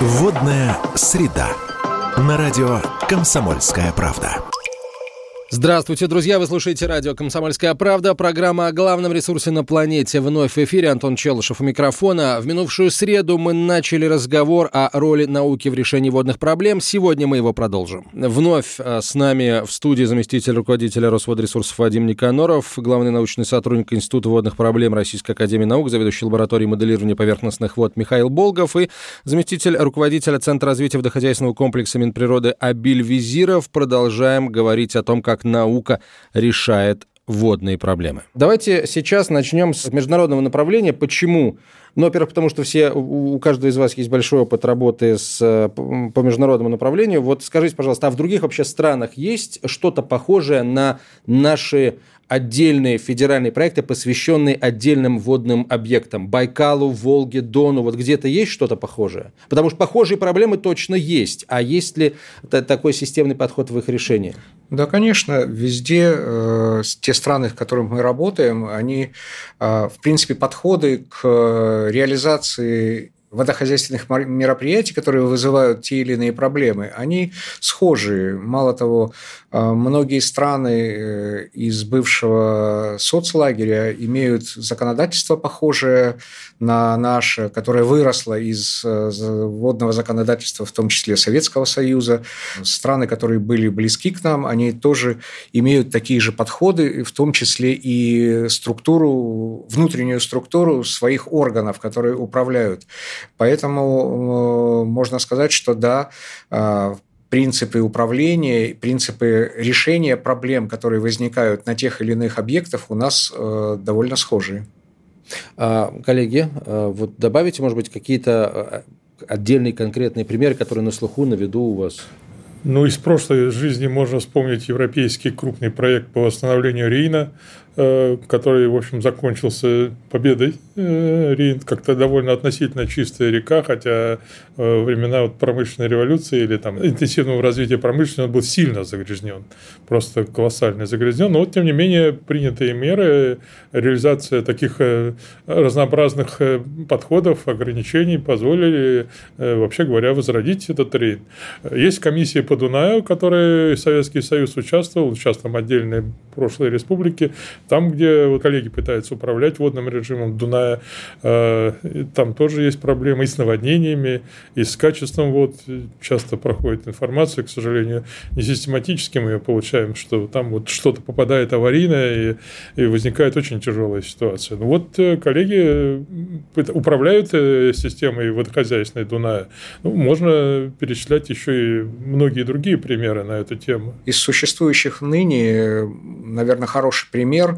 Водная среда. На радио «Комсомольская правда». Здравствуйте, друзья! Вы слушаете радио «Комсомольская правда». Программа о главном ресурсе на планете вновь в эфире. Антон Челышев у микрофона. В минувшую среду мы начали разговор о роли науки в решении водных проблем. Сегодня мы его продолжим. Вновь э, с нами в студии заместитель руководителя Росводресурсов Вадим Никаноров, главный научный сотрудник Института водных проблем Российской Академии Наук, заведующий лабораторией моделирования поверхностных вод Михаил Болгов и заместитель руководителя Центра развития водохозяйственного комплекса Минприроды Абиль Визиров. Продолжаем говорить о том, как как наука решает водные проблемы. Давайте сейчас начнем с международного направления. Почему? Ну, во-первых, потому что все, у каждого из вас есть большой опыт работы с, по международному направлению. Вот скажите, пожалуйста, а в других вообще странах есть что-то похожее на наши отдельные федеральные проекты, посвященные отдельным водным объектам. Байкалу, Волге, Дону. Вот где-то есть что-то похожее? Потому что похожие проблемы точно есть. А есть ли такой системный подход в их решении? Да, конечно, везде э, те страны, с которыми мы работаем, они, э, в принципе, подходы к реализации водохозяйственных мероприятий, которые вызывают те или иные проблемы, они схожие. Мало того, а, многие страны э, из бывшего соцлагеря имеют законодательство похожее на наше, которое выросло из э, водного законодательства, в том числе Советского Союза. Страны, которые были близки к нам, они тоже имеют такие же подходы, в том числе и структуру, внутреннюю структуру своих органов, которые управляют Поэтому э, можно сказать, что да, э, принципы управления, принципы решения проблем, которые возникают на тех или иных объектах, у нас э, довольно схожие. А, коллеги, вот добавите, может быть, какие-то отдельные конкретные примеры, которые на слуху, на виду у вас? Ну, из прошлой жизни можно вспомнить европейский крупный проект по восстановлению Рейна, который, в общем, закончился победой. Э, Рейн как-то довольно относительно чистая река, хотя во времена вот промышленной революции или там интенсивного развития промышленности был сильно загрязнен, просто колоссально загрязнен. Но вот, тем не менее, принятые меры, реализация таких э, разнообразных подходов, ограничений позволили, вообще говоря, возродить этот Рейн. Есть комиссия по Дунаю, в которой Советский Союз участвовал, сейчас там отдельные прошлые республики, там, где вот коллеги пытаются управлять водным режимом Дуная, э, там тоже есть проблемы и с наводнениями, и с качеством вод. Часто проходит информация, к сожалению, не систематически мы ее получаем, что там вот что-то попадает аварийное, и, и возникает очень тяжелая ситуация. Ну вот э, коллеги управляют э, системой водохозяйственной Дуная. Ну, можно перечислять еще и многие другие примеры на эту тему. Из существующих ныне, наверное, хороший пример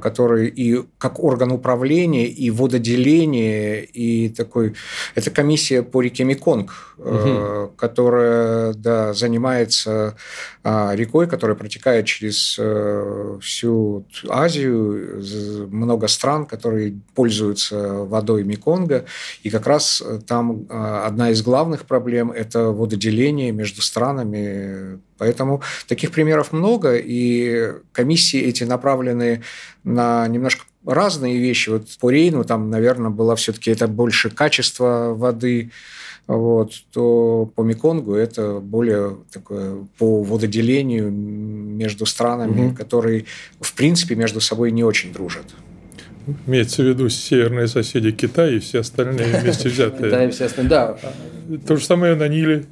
который и как орган управления, и вододеления, и такой... Это комиссия по реке Меконг, угу. которая да, занимается а, рекой, которая протекает через э, всю Азию, много стран, которые пользуются водой Меконга, и как раз там одна из главных проблем – это вододеление между странами, Поэтому таких примеров много, и комиссии эти направлены на немножко разные вещи. Вот по Рейну там, наверное, было все-таки это больше качество воды, вот, то по Меконгу это более такое по вододелению между странами, угу. которые, в принципе, между собой не очень дружат. Имеется в виду северные соседи Китая и все остальные вместе взятые. Китай и все остальные, да. То же самое на Ниле.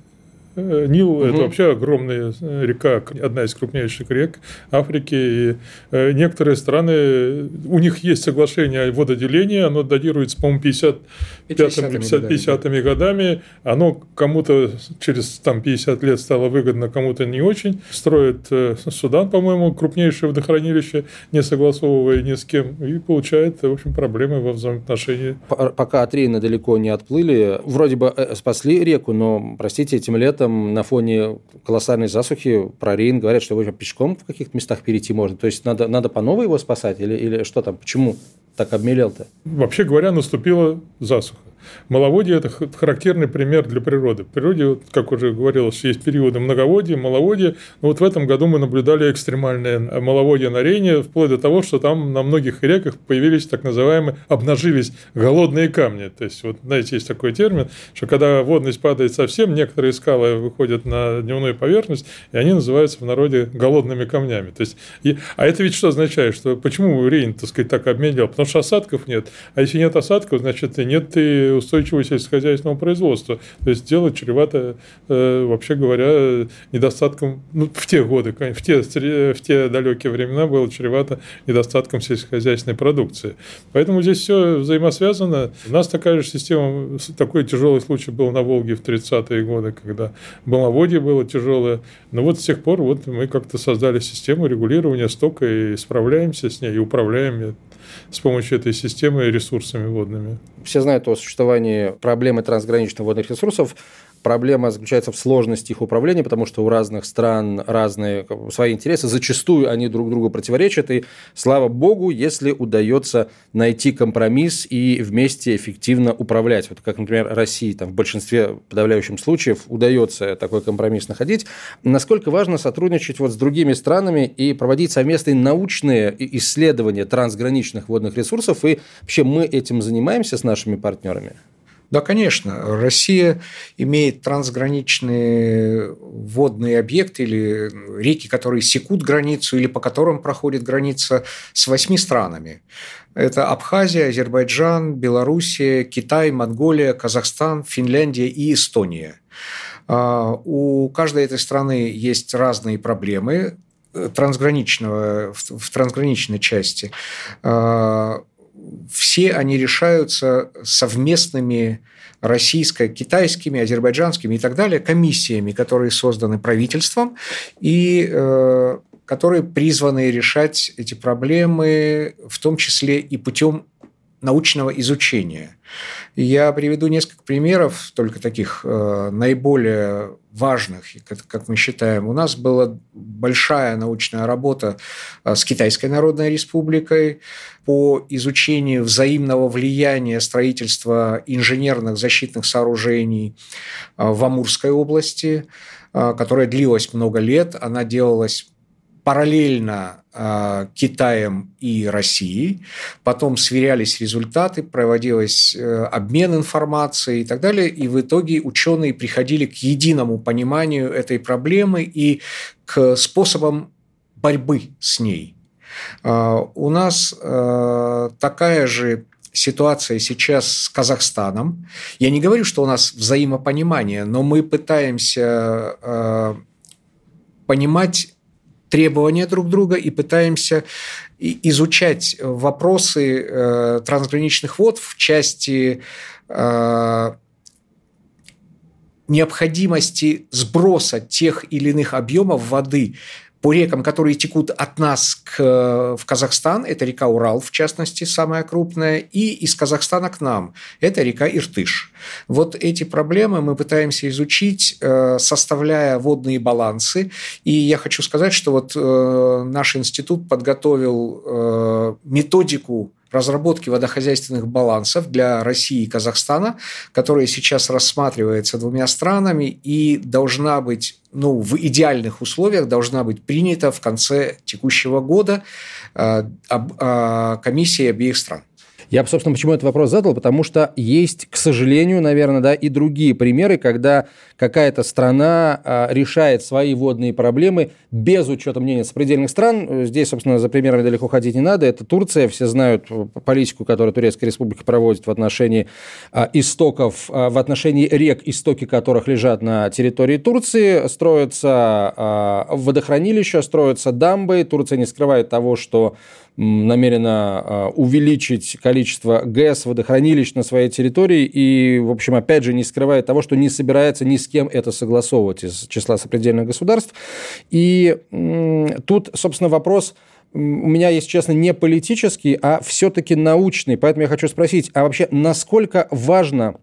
Э, Нил угу. это вообще огромная э, река, одна из крупнейших рек Африки. И э, некоторые страны, у них есть соглашение о вододелении, оно датируется, по-моему, 55-ми 50 годами. годами. Оно кому-то через там, 50 лет стало выгодно, кому-то не очень. Строит Судан, по-моему, крупнейшее водохранилище, не согласовывая ни с кем, и получает, в общем, проблемы во взаимоотношении. Пока от Рейна далеко не отплыли, вроде бы спасли реку, но, простите, этим летом этом на фоне колоссальной засухи про Рейн говорят, что его пешком в каких-то местах перейти можно. То есть надо, надо по новой его спасать или, или что там? Почему так обмелел-то? Вообще говоря, наступила засуха. Маловодье – это характерный пример для природы. В природе, как уже говорилось, есть периоды многоводья, маловодья. Но вот в этом году мы наблюдали экстремальное маловодье на Рейне, вплоть до того, что там на многих реках появились так называемые, обнажились голодные камни. То есть, вот, знаете, есть такой термин, что когда водность падает совсем, некоторые скалы выходят на дневную поверхность, и они называются в народе голодными камнями. То есть, и, а это ведь что означает? Что почему Рейн, так сказать, так обменял? Потому что осадков нет. А если нет осадков, значит, нет и устойчивого сельскохозяйственного производства. То есть дело чревато, э, вообще говоря, недостатком, ну, в те годы, в те, в те далекие времена было чревато недостатком сельскохозяйственной продукции. Поэтому здесь все взаимосвязано. У нас такая же система, такой тяжелый случай был на Волге в 30-е годы, когда маловодье было тяжелое. Но вот с тех пор вот мы как-то создали систему регулирования стока и справляемся с ней, и управляем с помощью этой системы ресурсами водными. Все знают о существовании проблемы трансграничных водных ресурсов. Проблема заключается в сложности их управления, потому что у разных стран разные свои интересы. Зачастую они друг другу противоречат. И слава богу, если удается найти компромисс и вместе эффективно управлять. Вот как, например, России там, в большинстве подавляющих случаев удается такой компромисс находить. Насколько важно сотрудничать вот с другими странами и проводить совместные научные исследования трансграничных водных ресурсов. И вообще мы этим занимаемся с нашими партнерами? Да, конечно. Россия имеет трансграничные водные объекты или реки, которые секут границу или по которым проходит граница с восьми странами. Это Абхазия, Азербайджан, Белоруссия, Китай, Монголия, Казахстан, Финляндия и Эстония. А, у каждой этой страны есть разные проблемы э, трансграничного, в трансграничной части а, все они решаются совместными российско-китайскими, азербайджанскими и так далее комиссиями, которые созданы правительством и э, которые призваны решать эти проблемы, в том числе и путем научного изучения. Я приведу несколько примеров, только таких э, наиболее важных, как мы считаем. У нас была большая научная работа э, с Китайской Народной Республикой по изучению взаимного влияния строительства инженерных защитных сооружений э, в Амурской области, которая длилась много лет. Она делалась параллельно э, Китаем и Россией, потом сверялись результаты, проводилось э, обмен информацией и так далее, и в итоге ученые приходили к единому пониманию этой проблемы и к способам борьбы с ней. Э, у нас э, такая же ситуация сейчас с Казахстаном. Я не говорю, что у нас взаимопонимание, но мы пытаемся э, понимать требования друг друга и пытаемся изучать вопросы э, трансграничных вод в части э, необходимости сброса тех или иных объемов воды по рекам, которые текут от нас к, в Казахстан, это река Урал, в частности, самая крупная, и из Казахстана к нам, это река Иртыш. Вот эти проблемы мы пытаемся изучить, э, составляя водные балансы, и я хочу сказать, что вот э, наш институт подготовил э, методику разработки водохозяйственных балансов для России и Казахстана, которая сейчас рассматривается двумя странами и должна быть, ну, в идеальных условиях должна быть принята в конце текущего года э, э, комиссией обеих стран. Я, собственно, почему этот вопрос задал, потому что есть, к сожалению, наверное, да, и другие примеры, когда какая-то страна а, решает свои водные проблемы без учета мнения сопредельных стран. Здесь, собственно, за примерами далеко ходить не надо. Это Турция. Все знают политику, которую Турецкая республика проводит в отношении а, истоков, а, в отношении рек, истоки которых лежат на территории Турции. Строятся водохранилища, строятся дамбы. Турция не скрывает того, что намерена а, увеличить количество ГЭС, водохранилищ на своей территории и, в общем, опять же, не скрывает того, что не собирается ни с кем это согласовывать из числа сопредельных государств. И тут, собственно, вопрос у меня, если честно, не политический, а все-таки научный. Поэтому я хочу спросить, а вообще насколько важно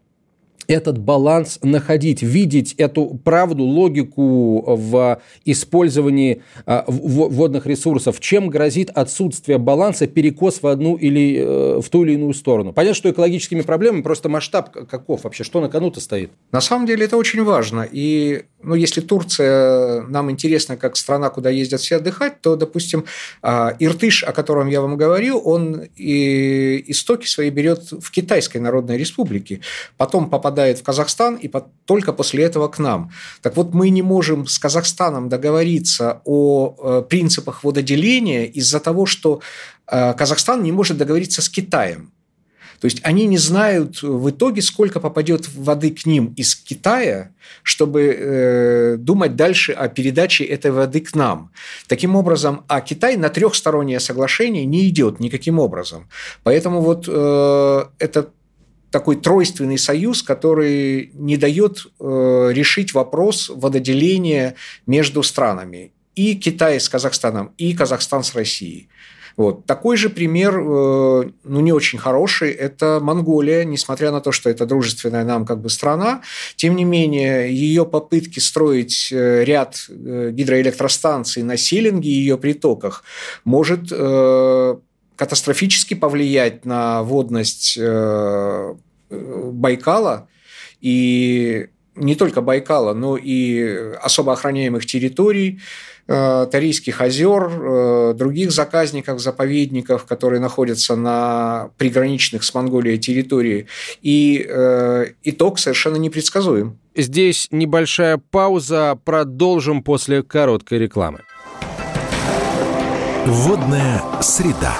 этот баланс находить, видеть эту правду, логику в использовании а, водных ресурсов? Чем грозит отсутствие баланса, перекос в одну или э, в ту или иную сторону? Понятно, что экологическими проблемами просто масштаб каков вообще, что на кону-то стоит? На самом деле это очень важно. И ну, если Турция нам интересна как страна, куда ездят все отдыхать, то, допустим, а, Иртыш, о котором я вам говорил, он и истоки свои берет в Китайской Народной Республике, потом попадает в Казахстан и только после этого к нам. Так вот, мы не можем с Казахстаном договориться о э, принципах вододеления из-за того, что э, Казахстан не может договориться с Китаем. То есть они не знают в итоге, сколько попадет воды к ним из Китая, чтобы э, думать дальше о передаче этой воды к нам. Таким образом, а Китай на трехстороннее соглашение не идет никаким образом. Поэтому вот э, это такой тройственный союз, который не дает э, решить вопрос вододеления между странами. И Китай с Казахстаном, и Казахстан с Россией. Вот. Такой же пример, э, ну, не очень хороший, это Монголия, несмотря на то, что это дружественная нам как бы страна, тем не менее, ее попытки строить э, ряд э, гидроэлектростанций на Селинге и ее притоках может катастрофически повлиять на водность Байкала и не только Байкала, но и особо охраняемых территорий, Э, Тарийских озер, э, других заказников, заповедников, которые находятся на приграничных с Монголией территории. И э, итог совершенно непредсказуем. Здесь небольшая пауза. Продолжим после короткой рекламы. Водная среда.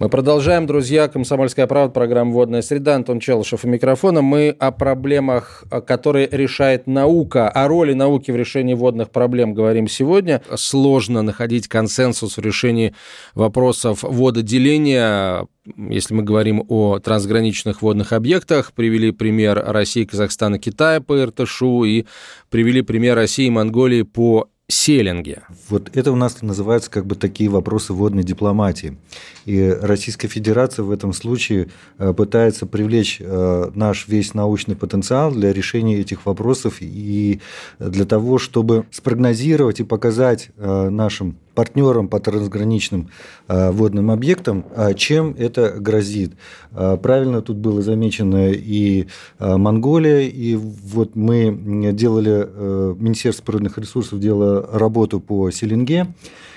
Мы продолжаем, друзья. Комсомольская правда, программа «Водная среда». Антон Челышев у микрофона. Мы о проблемах, которые решает наука, о роли науки в решении водных проблем говорим сегодня. Сложно находить консенсус в решении вопросов вододеления. Если мы говорим о трансграничных водных объектах, привели пример России, Казахстана, Китая по Иртышу и привели пример России и Монголии по селинге. Вот это у нас называются как бы такие вопросы водной дипломатии. И Российская Федерация в этом случае э, пытается привлечь э, наш весь научный потенциал для решения этих вопросов и для того, чтобы спрогнозировать и показать э, нашим партнерам по трансграничным э, водным объектам, а чем это грозит. А, правильно тут было замечено и Монголия, и вот мы делали, э, Министерство природных ресурсов делало работу по Селенге,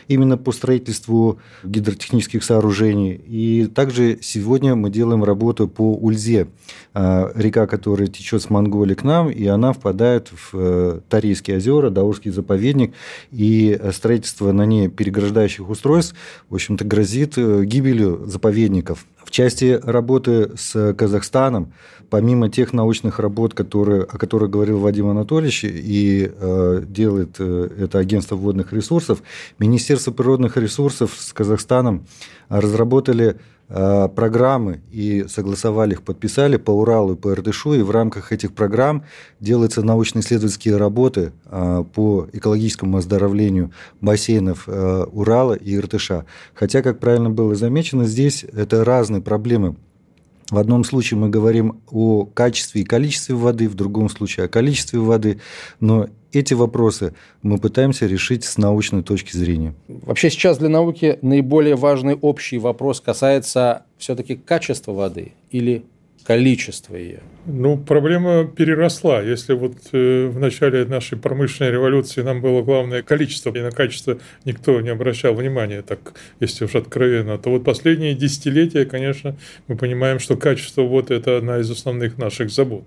именно по строительству гидротехнических сооружений. И также сегодня мы делаем работу по Ульзе, а, река, которая течет с Монголии к нам, и она впадает в э, Тарийские озера, Даурский заповедник, и строительство на ней переграждающих устройств, в общем-то, грозит э, гибелью заповедников. В части работы с Казахстаном, помимо тех научных работ, которые, о которых говорил Вадим Анатольевич, и э, делает э, это агентство водных ресурсов, Министерство природных ресурсов с Казахстаном разработали э, программы и согласовали их, подписали по Уралу и по Иртышу, и в рамках этих программ делаются научно-исследовательские работы э, по экологическому оздоровлению бассейнов э, Урала и Иртыша. Хотя, как правильно было замечено, здесь это разные проблемы в одном случае мы говорим о качестве и количестве воды, в другом случае о количестве воды, но эти вопросы мы пытаемся решить с научной точки зрения. Вообще сейчас для науки наиболее важный общий вопрос касается все-таки качества воды или количества ее. Ну, проблема переросла. Если вот э, в начале нашей промышленной революции нам было главное количество, и на качество никто не обращал внимания, так если уж откровенно, то вот последние десятилетия, конечно, мы понимаем, что качество вот это одна из основных наших забот.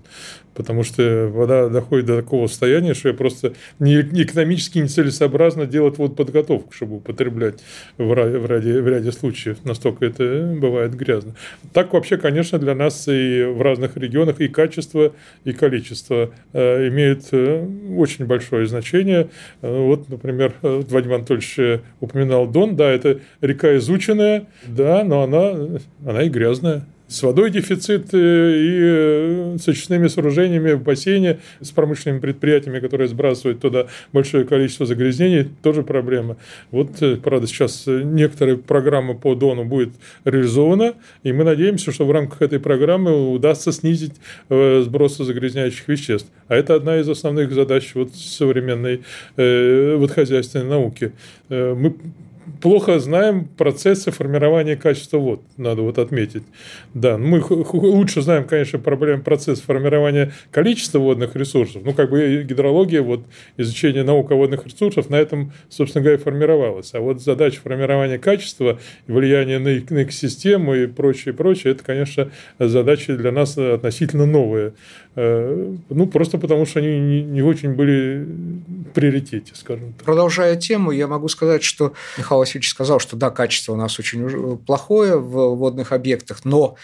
Потому что вода доходит до такого состояния, что я просто не, экономически нецелесообразно делать вот подготовку, чтобы употреблять в, ради, в, ряде, в ряде случаев. Настолько это бывает грязно. Так вообще, конечно, для нас и в разных регионах и качество, и количество э, имеют э, очень большое значение. Э, вот, например, Вадим Анатольевич упоминал Дон, да, это река изученная, да, но она, она и грязная С водой дефицит и с очистными сооружениями в бассейне, с промышленными предприятиями, которые сбрасывают туда большое количество загрязнений, тоже проблема. Вот, правда, сейчас некоторые программы по Дону будет реализована, и мы надеемся, что в рамках этой программы удастся снизить сбросы загрязняющих веществ. А это одна из основных задач вот современной э, вот хозяйственной науки. Э, мы плохо знаем процессы формирования качества вод, надо вот отметить. Да, мы лучше знаем, конечно, проблем процесс формирования количества водных ресурсов. Ну, как бы гидрология, вот изучение наук о водных ресурсах на этом, собственно говоря, формировалась. А вот задача формирования качества, влияния на, на экосистему и прочее, прочее, это, конечно, задачи для нас относительно новые. Э, ну, просто потому что они не, не очень были в приоритете, скажем так. Продолжая тему, я могу сказать, что Михаил Васильевич сказал, что да, качество у нас очень плохое в водных объектах, но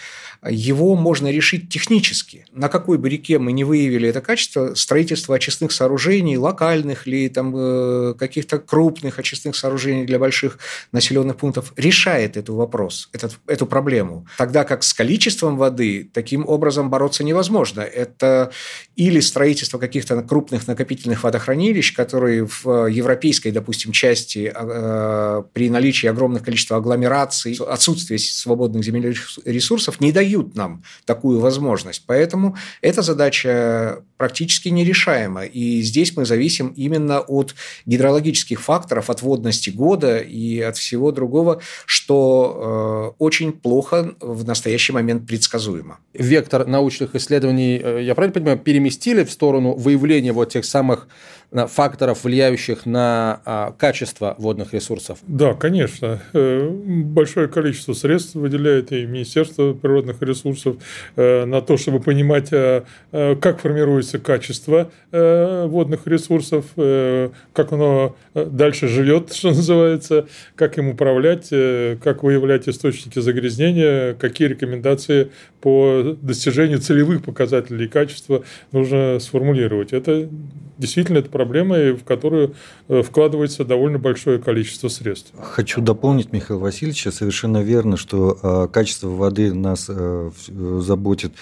его можно решить технически. На какой бы реке мы не выявили это качество, строительство очистных сооружений, локальных или там, э, каких-то крупных очистных сооружений для больших населенных пунктов, решает этот вопрос, этот, эту проблему. Тогда как с количеством воды таким образом бороться невозможно. Это или строительство каких-то крупных накопительных водохранилищ, которые в европейской, допустим, части э, при наличии огромных количества агломераций, отсутствия свободных земельных ресурсов не дают нам такую возможность. Поэтому эта задача практически нерешаема. И здесь мы зависим именно от гидрологических факторов, от водности года и от всего другого, что э, очень плохо в настоящий момент предсказуемо. Вектор научных исследований, э, я правильно понимаю, переместили в сторону выявления вот тех самых факторов, влияющих на а, качество водных ресурсов? Да, конечно. Э, большое количество средств выделяет и Министерство природных ресурсов э, на то, чтобы понимать, э, как формируется качество водных ресурсов, как оно дальше живет, что называется, как им управлять, как выявлять источники загрязнения, какие рекомендации по достижению целевых показателей качества нужно сформулировать. Это действительно это проблема, в которую вкладывается довольно большое количество средств. Хочу дополнить Михаила Васильевича. Совершенно верно, что э, качество воды нас э, заботит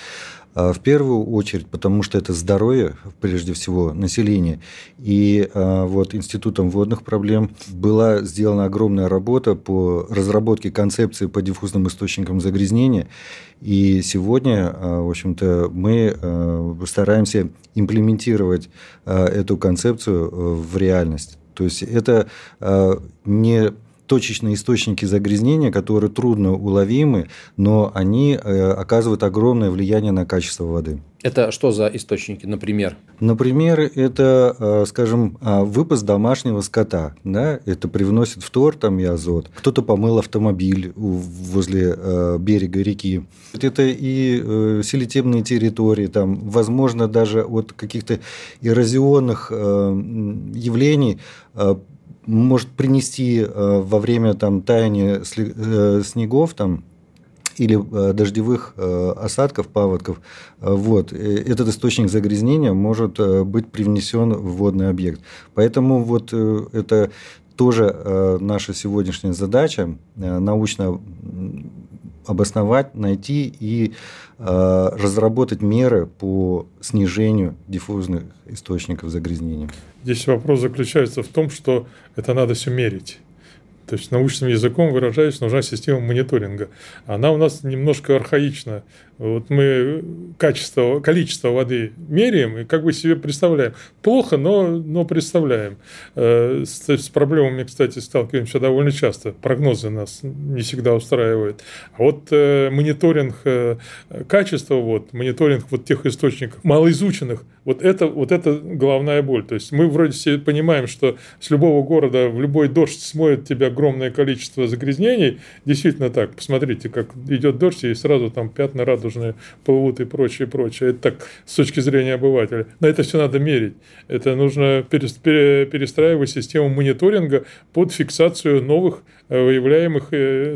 а, в первую очередь, потому что это здоровье, прежде всего, населения. И а, вот Институтом водных проблем была сделана огромная работа по разработке концепции по диффузным источникам загрязнения. И сегодня, а, в общем-то, мы стараемся имплементировать эту концепцию в реальность. То есть это не точечные источники загрязнения, которые трудно уловимы, но они э, оказывают огромное влияние на качество воды. Это что за источники, например? Например, это, э, скажем, а, выпас домашнего скота. Да? Это привносит фтор там, и азот. Кто-то помыл автомобиль возле э, берега реки. Это и селитебные территории, там, возможно, даже от каких-то эрозионных явлений может принести э, во время там, таяния э, снегов там, или э, дождевых осадков, паводков, вот, этот источник загрязнения может быть привнесен в водный объект. Поэтому вот это тоже наша сегодняшняя задача научно обосновать, найти и разработать меры по снижению диффузных источников загрязнения. Здесь вопрос заключается в том, что это надо все мерить. То есть научным языком выражаясь, нужна система мониторинга. Она у нас немножко архаична. Вот мы качество, количество воды меряем и как бы себе представляем. Плохо, но, но представляем. Э, с, с проблемами, кстати, сталкиваемся довольно часто. Прогнозы нас не всегда устраивают. А вот э, мониторинг э, качества, вот, мониторинг вот тех источников малоизученных, вот это, вот это главная боль. То есть мы вроде себе понимаем, что с любого города в любой дождь смоет тебя огромное количество загрязнений. Действительно так. Посмотрите, как идет дождь, и сразу там пятна радуги радужные плывут и прочее, прочее. Это так с точки зрения обывателя. На это все надо мерить. Это нужно перестраивать систему мониторинга под фиксацию новых выявляемых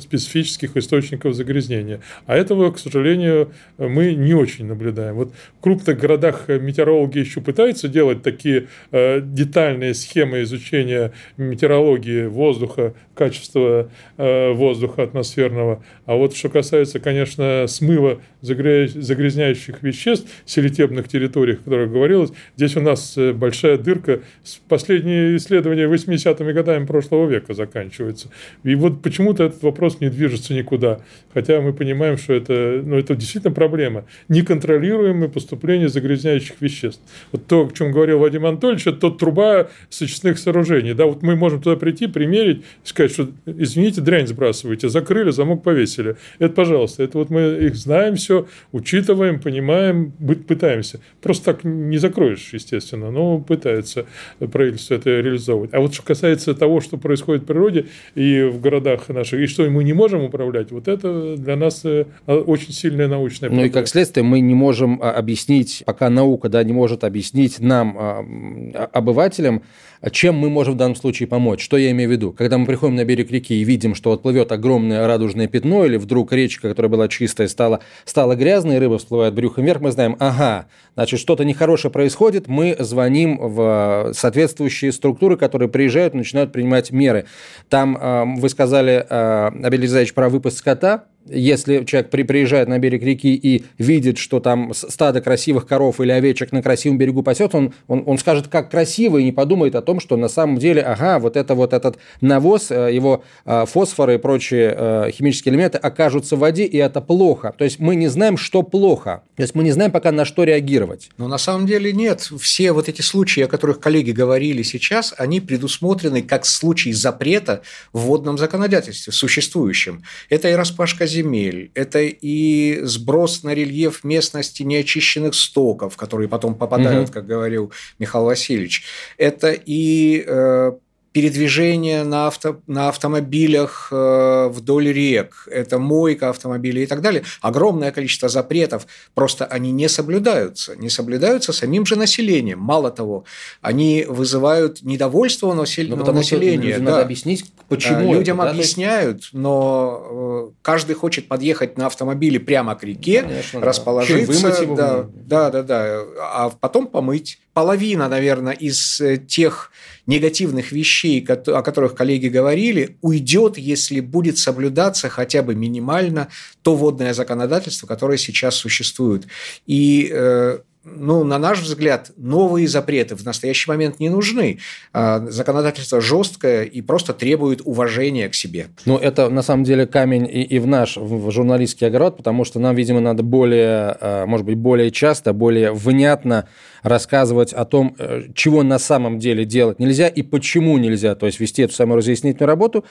специфических источников загрязнения. А этого, к сожалению, мы не очень наблюдаем. Вот в крупных городах метеорологи еще пытаются делать такие детальные схемы изучения метеорологии воздуха, качества воздуха атмосферного. А вот что касается, конечно, смыва загрязняющих веществ в селитебных территориях, о которых говорилось, здесь у нас большая дырка. Последние исследования 80-ми годами прошлого века заканчиваются. И вот почему-то этот вопрос не движется никуда. Хотя мы понимаем, что это, ну, это действительно проблема. Неконтролируемое поступление загрязняющих веществ. Вот то, о чем говорил Вадим Анатольевич, это тот труба сочетных сооружений. Да, вот мы можем туда прийти, примерить, сказать, что, извините, дрянь сбрасываете, закрыли, замок повесили. Это, пожалуйста, это вот мы их знаем все, учитываем, понимаем, пытаемся. Просто так не закроешь, естественно, но пытается правительство это реализовывать. А вот что касается того, что происходит в природе и в городах наших, и что мы не можем управлять, вот это для нас э, очень сильная научная проблема. Ну и как следствие мы не можем а, объяснить, пока наука да, не может объяснить нам, а, обывателям, чем мы можем в данном случае помочь? Что я имею в виду? Когда мы приходим на берег реки и видим, что вот плывет огромное радужное пятно, или вдруг речка, которая была чистая, стала, стала грязной, и рыба всплывает брюхом вверх, мы знаем, ага, значит, что-то нехорошее происходит, мы звоним в соответствующие структуры, которые приезжают и начинают принимать меры. Там э, вы сказали, э, Абель Ильич, про выпуск скота, если человек при, приезжает на берег реки и видит, что там стадо красивых коров или овечек на красивом берегу пасет, он, он, он скажет, как красиво, и не подумает о том, что на самом деле, ага, вот это вот этот навоз, э, его э, фосфоры и прочие э, химические элементы окажутся в воде, и это плохо. То есть мы не знаем, что плохо. То есть мы не знаем пока на что реагировать. Но на самом деле нет. Все вот эти случаи, о которых коллеги говорили сейчас, они предусмотрены как случаи запрета в водном законодательстве существующем. Это и распашка земель, это и сброс на рельеф местности неочищенных стоков, которые потом попадают, угу. как говорил Михаил Васильевич. Это и э, передвижение на, авто, на автомобилях э, вдоль рек, это мойка автомобилей и так далее. Огромное количество запретов, просто они не соблюдаются. Не соблюдаются самим же населением. Мало того, они вызывают недовольство у насел... ну, населения. Что, да. Надо объяснить, почему. Людям это, объясняют, да? но э, каждый хочет подъехать на автомобиле прямо к реке, Конечно, расположиться. Да. Да, да, да, да, а потом помыть. Половина, наверное, из э, тех негативных вещей, о которых коллеги говорили, уйдет, если будет соблюдаться хотя бы минимально то водное законодательство, которое сейчас существует. И э, ну, на наш взгляд, новые запреты в настоящий момент не нужны. А, законодательство жесткое и просто требует уважения к себе. Ну, это на самом деле камень и, и в наш в журналистский огород, потому что нам, видимо, надо более, а, может быть, более часто, более внятно рассказывать о том, э, чего на самом деле делать нельзя и почему нельзя, то есть вести эту самую разъяснительную работу,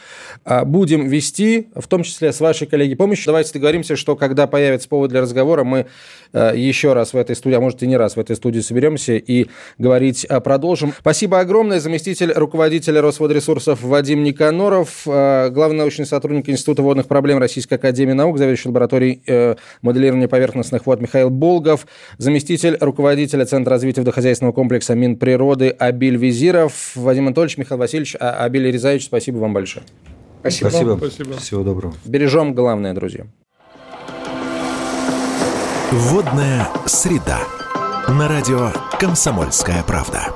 а, будем вести, в том числе с вашей коллеги помощью. Давайте договоримся, что когда появится повод для разговора, мы э, еще раз в этой студии, а может и не раз в этой студии соберемся и говорить э, продолжим. Спасибо огромное. Заместитель руководителя Росводресурсов Вадим Никаноров, главный научный сотрудник Института водных проблем Российской Академии Наук, заведующий лабораторией моделирования поверхностных вод Михаил Болгов, заместитель руководителя Центра развития водохозяйственного комплекса Минприроды Абиль Визиров. Вадим Анатольевич, Михаил Васильевич, а Абиль Резаевич, спасибо вам большое. Спасибо. Спасибо. Спасибо. Всего доброго. Бережем главное, друзья. Водная среда. На радио «Комсомольская правда».